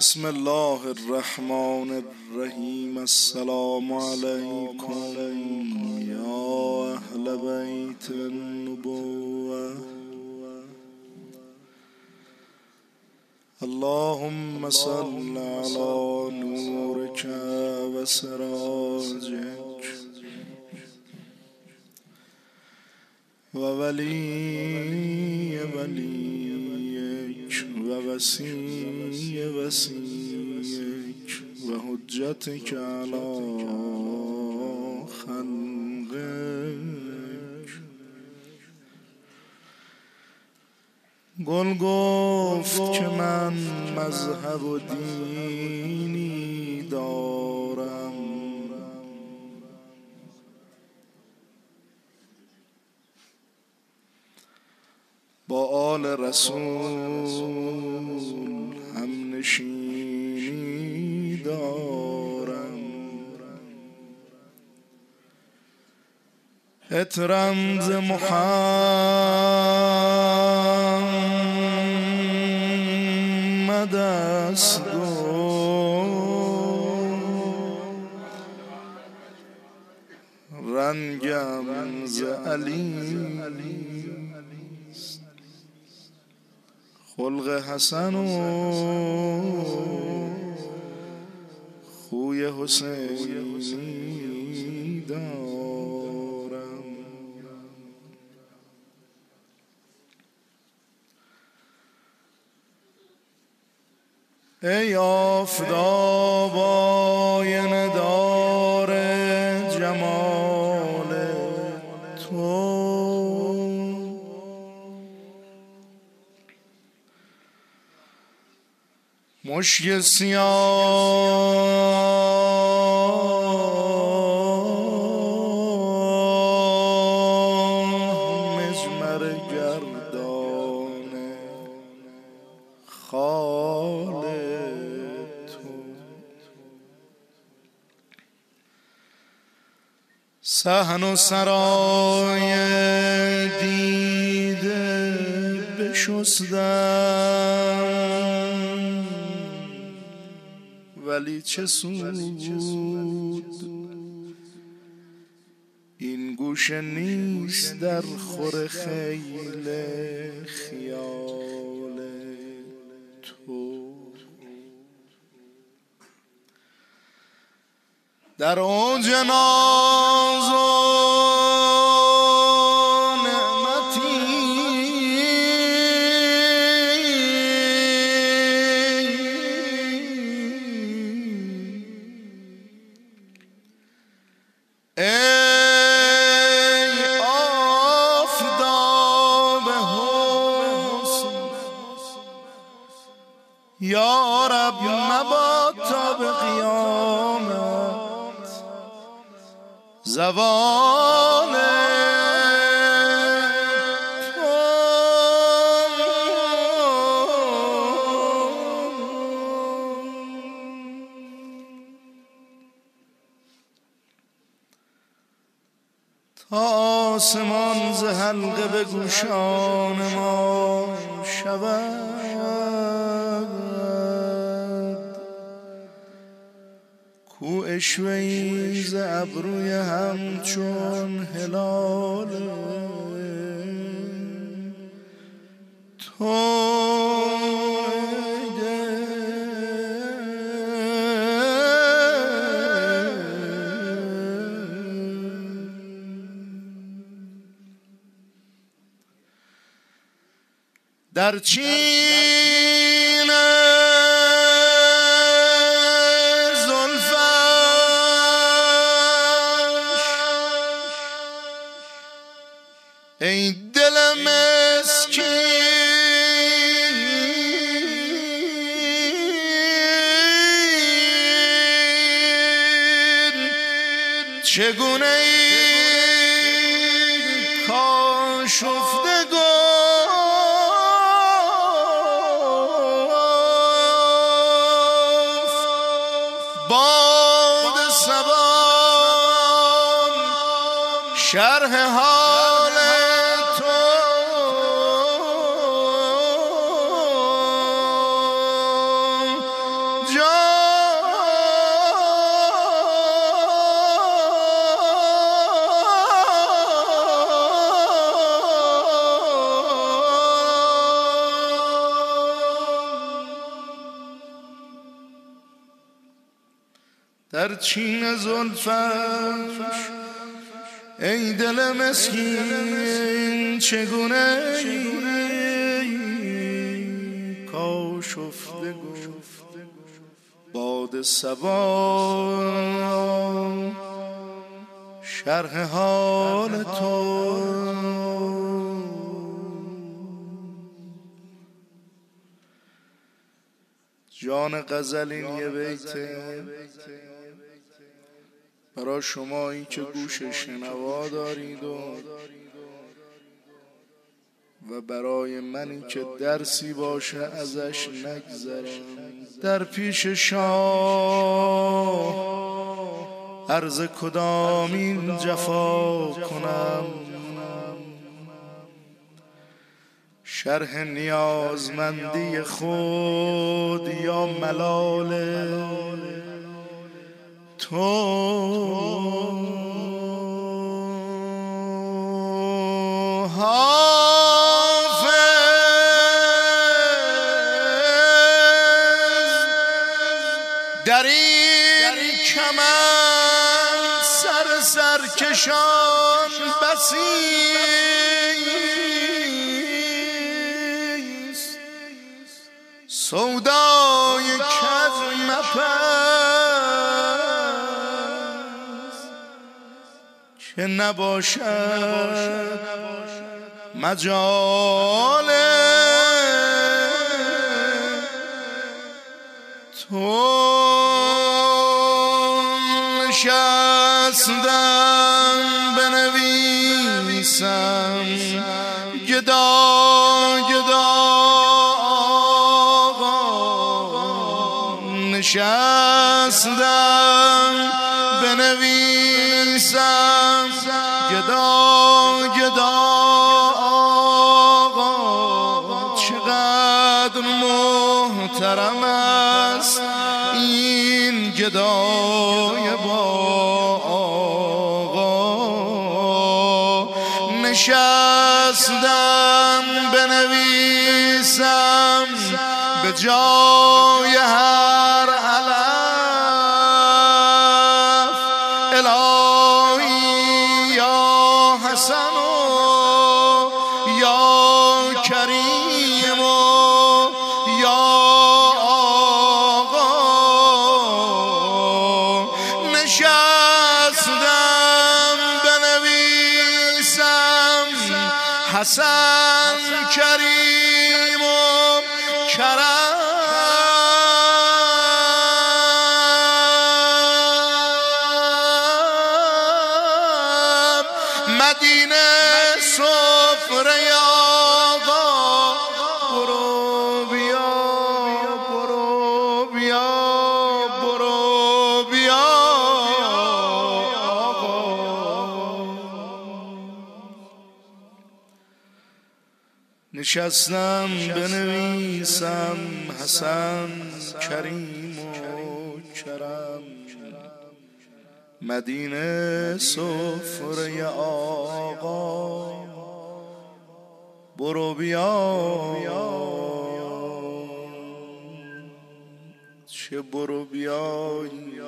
بسم الله الرحمن الرحیم. السلام علیکم یا اهل بیت النبوه اللهم صل على نورك وسراجك وولي وليك ووسي وسيك وحجتك على خلقك گل گفت که من مذهب و دینی دارم. با آل رسول اترم ز محمد است رنگم ز علی خلق حسن و خوی حسینی دارم ای آفتاب آینه دار جمال تو. مشک سیاه سهن و سرای دیده بشستم. ولی چه سود؟ این گوشه نیست در خور خیل خیال. در اوج ناز Navon. در چین کاشفته چین زلفش ای دل مسکین چگونه کاشفته باد سبا شرح حال تو؟ جان غزلین یه بیته برای شما که گوش شنوا دارید و و برای منی که درسی باشه ازش نگذرم. در پیش شاه عرض کدامین جفا کنم؟ شرح نیازمندی خود یا ملال؟ تو. حافظ. در این کمن سر سرکشان بسی. سودای نباشد مجال تو نشستم بنویسم. گدا گدا نشستم. نشستم بنویسم به جای هر نشستم بنویسم حسن کریم و کرم. مدینه سفره آقا. برو بیا. چه برو بیایی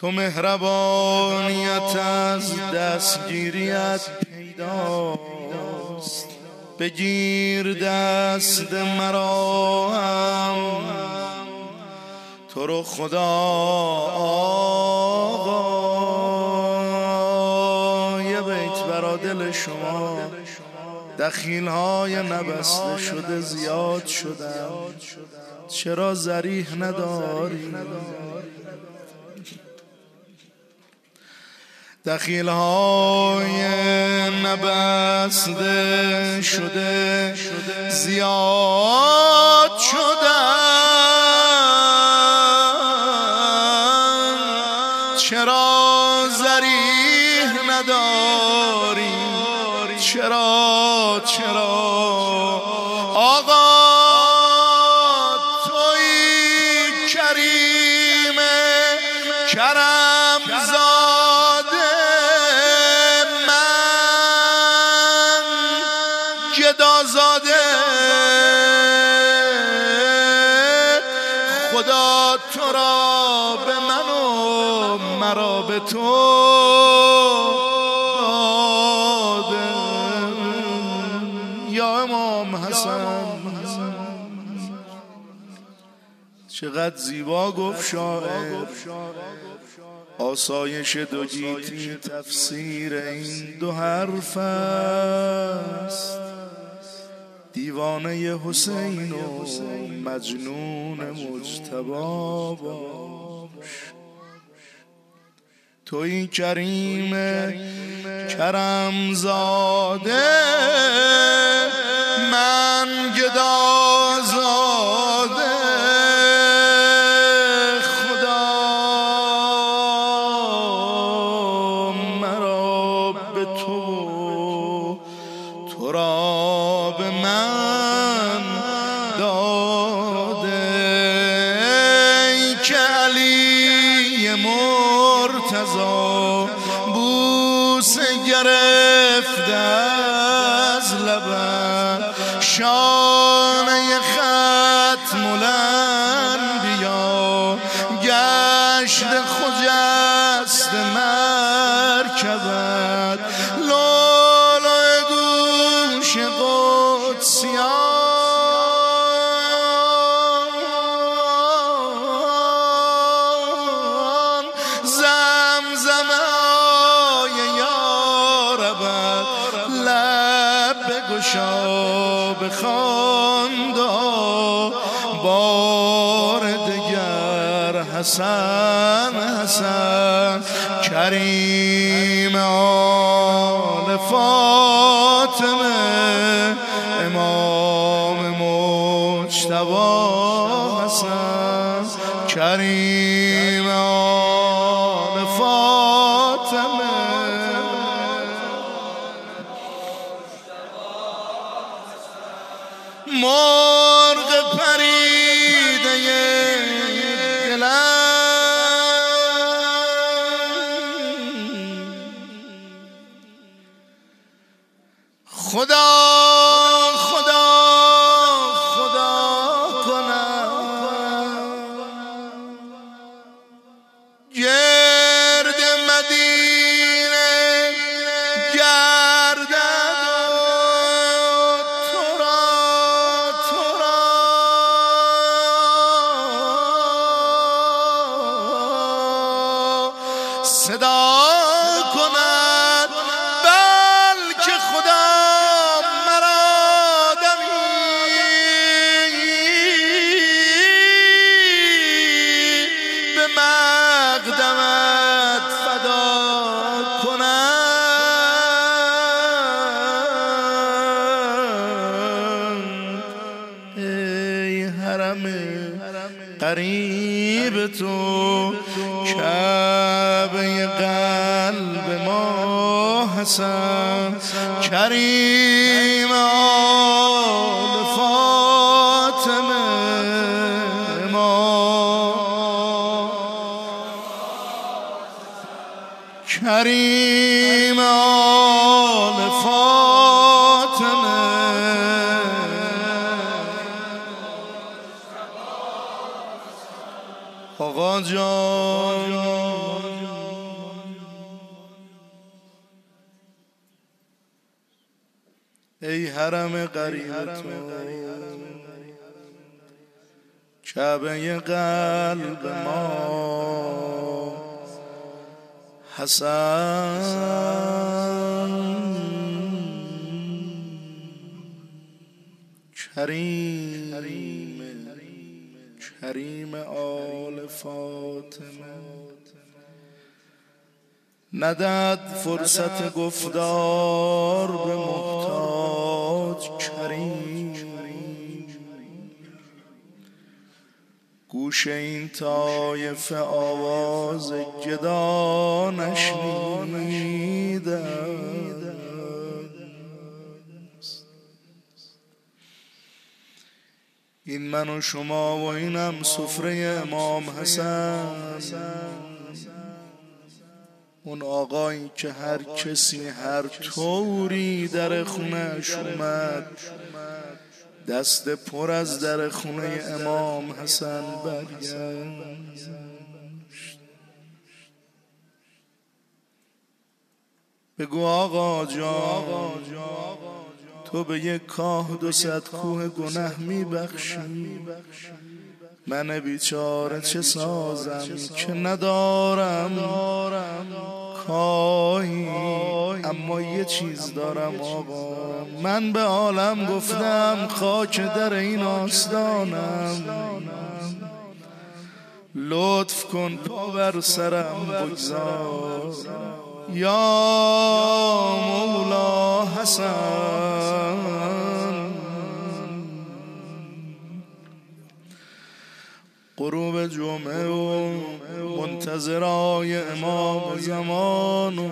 تو مهربانیت از دستگیریت پیداست. بگیر دست مرا هم. تو رو خدا آقا یه بیت برا دل شما. دخیل های نبسته شده زیاد شدن چرا زریح نداری؟ دخیل های نبسته شده زیاد شدن. چرا زریح نداری؟ چرا چرا؟ آقا توی کریم زیبا گفت شاعر آسایش دو گیتی تفسیر این دو حرف است. دیوانه حسین و مجنون مجتبا باش. توی کریم کرم زاده من گدا گشت خجست مرکبت. لولو گوش قدسیان بگشا بخاندا بار حسن حسن صدا ما حرم قریب تو. کعبه قلب ما. حسن. کریم. کریم آل فاطمه. ندد فرصت گفتار به محتاج گوش این طایف آواز گدا نشنیده این من و شما و اینم سفره امام حسن. اون آقایی که هر کسی هر طوری در خونش اومد. دست پر از در خونه امام حسن برگشت. بگو آقا جان تو به یک کاه دو صد کوه گنه میبخشی؟ من بیچاره چه سازم؟ که ندارم؟ کاهی اما یه چیز دارم آقا. من به عالم گفتم خاک در این آستانم. لطف کن پا بر سرم بگذار. یا مولا حسن. غروب جمعه و منتظرای امام زمان و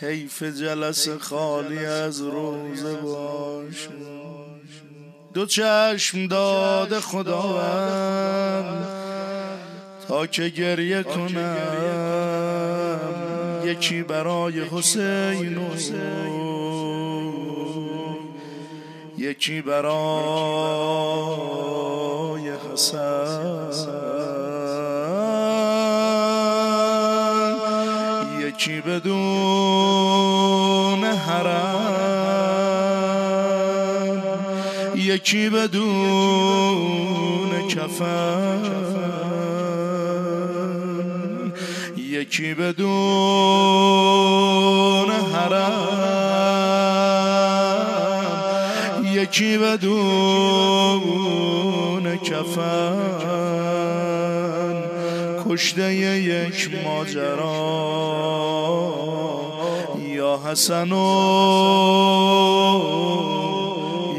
حیف جلس خالی از روزه باش. دو چشم داده خداوند تا که گریه کنم. یکی برای حسین و یکی برای حسن یکی بدون حرم یکی بدون کفن یکی بدون حرم. یکی بدون کفن. کشته یک ماجرا. یا حسن و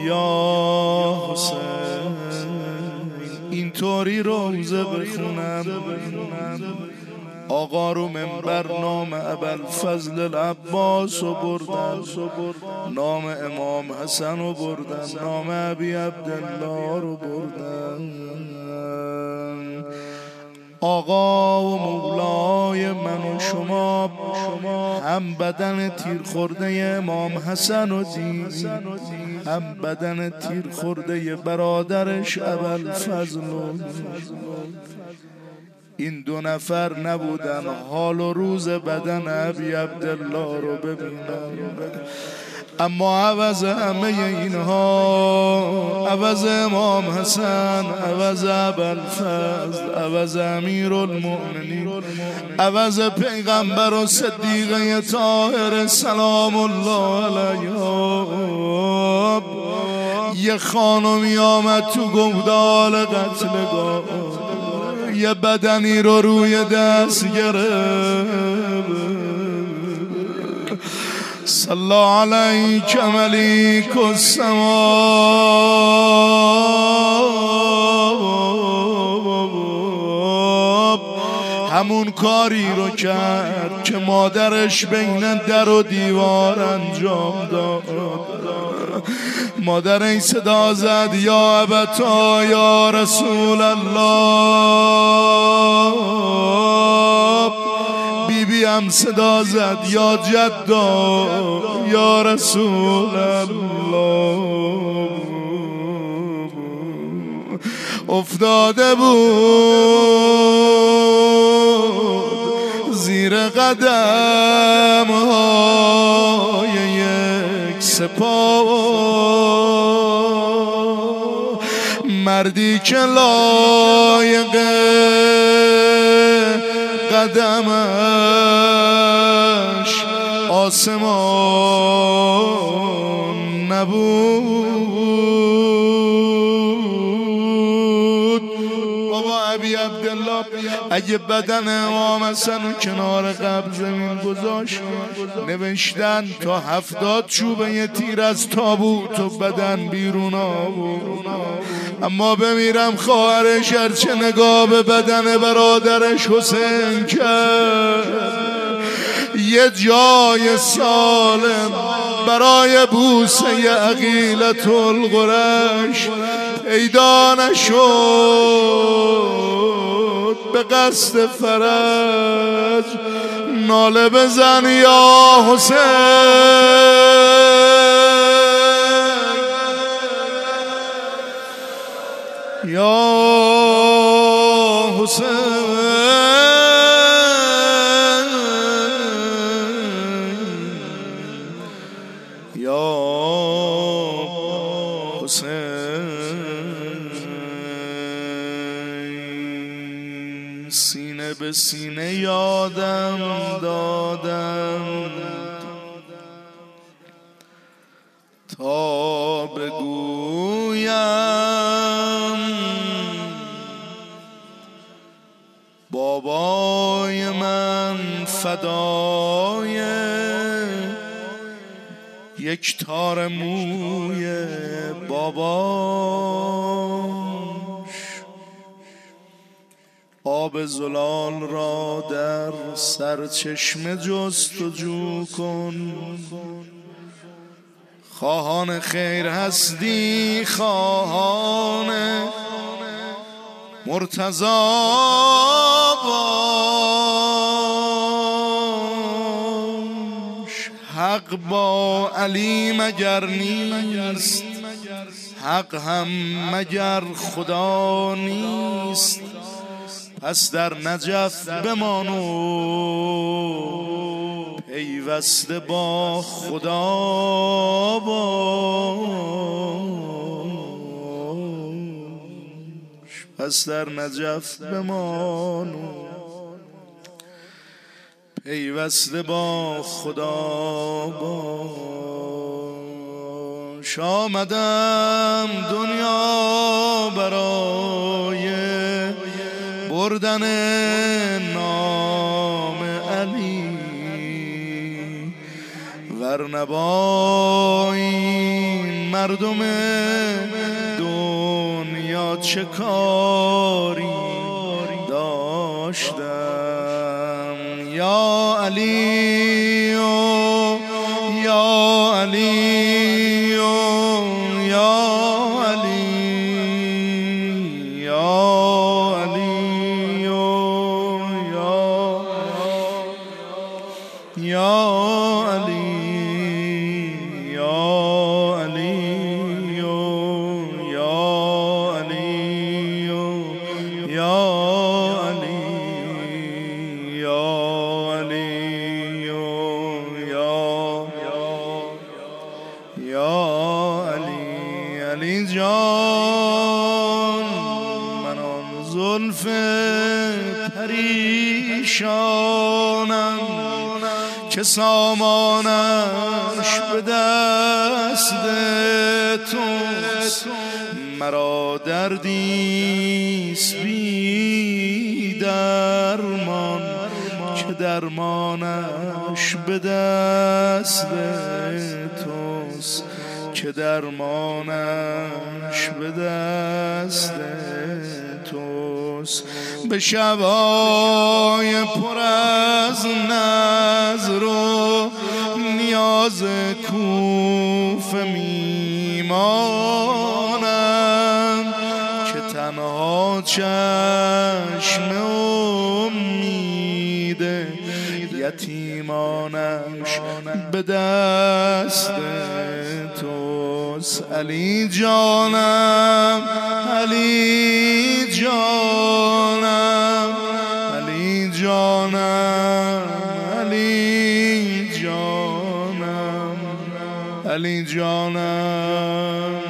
یا حسین. اینطوری روزه بخونم. آقا رو منبر نام ابل فضل العباس و بردن. نام امام حسن رو بردن. نام ابی عبدالله رو بردن. آقا و مولای من و شما هم بدن تیر خورده امام حسن و دید هم بدن تیر خورده برادرش ابل فضل این دو نفر نبودن. حال و روز بدن ابی عبدالله رو ببینن اما عوض همه اینها عوض امام حسن عوض ابوالفضل عوض امیر المؤمنین عوض پیغمبر و صدیقه طاهر سلام الله علیه. یه خانمی آمد تو گودال قتلگاه یه بدنی رو روی دست گرفت. صلا علیک ملیک السما همون کاری رو کرد که مادرش بین در و دیوار انجام داد. مادر این صدا زد یا ابتا یا رسول الله. بی بی هم صدا زد یا جدا یا رسول الله. افتاده بود زیر قدم های یک سپاه. مردی که لایق قدمش آسمان نبود. اگه بدن حسن کنار قبل زمین گذاشت نوشتن تا هفتاد چوبه تیر از تابوت و بدن بیرون آورد. اما بمیرم خواهرش هرچه نگاه به بدن برادرش حسین کرد. یه جای سالم برای بوسه عقیلت القرش پیدا نشد. به قصد فرج ناله بزن یا حسین. یا حسین. سینه یادم دادم. تا بگویم بابای من فدای یک تار موی باباش آب زلال را در سرچشمه جستجو کن. خواهان خیر هستی خواهان مرتضا حق با علی مگر نیست حق هم مگر خدا نیست. پس در نجف بمانو. پیوسته با خدا باش. پس در نجف بمانو. پیوسته با خدا باش. آمدم دنیا برای بردن نام علی. ورنبا مردم دنیا چه کاری داشتم؟ یا علی یا علی. که سامانش به دست توست. مرا دردیست بی درمان که درمانش به دست توست. که درمانش به دست توست به شبای پر از نظر و نیاز کوف میمانم که تنها چشم امید یتیمانش به دست توست. علی جانم علی علی جانم.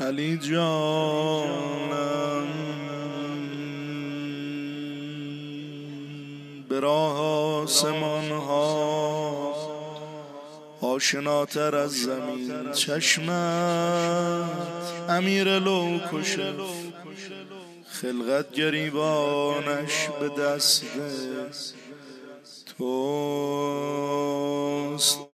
علی جانم. به راه آسمان ها. آشناتر از زمین چشمت. امیر لو کشف خلقت گریبانش به دست توست.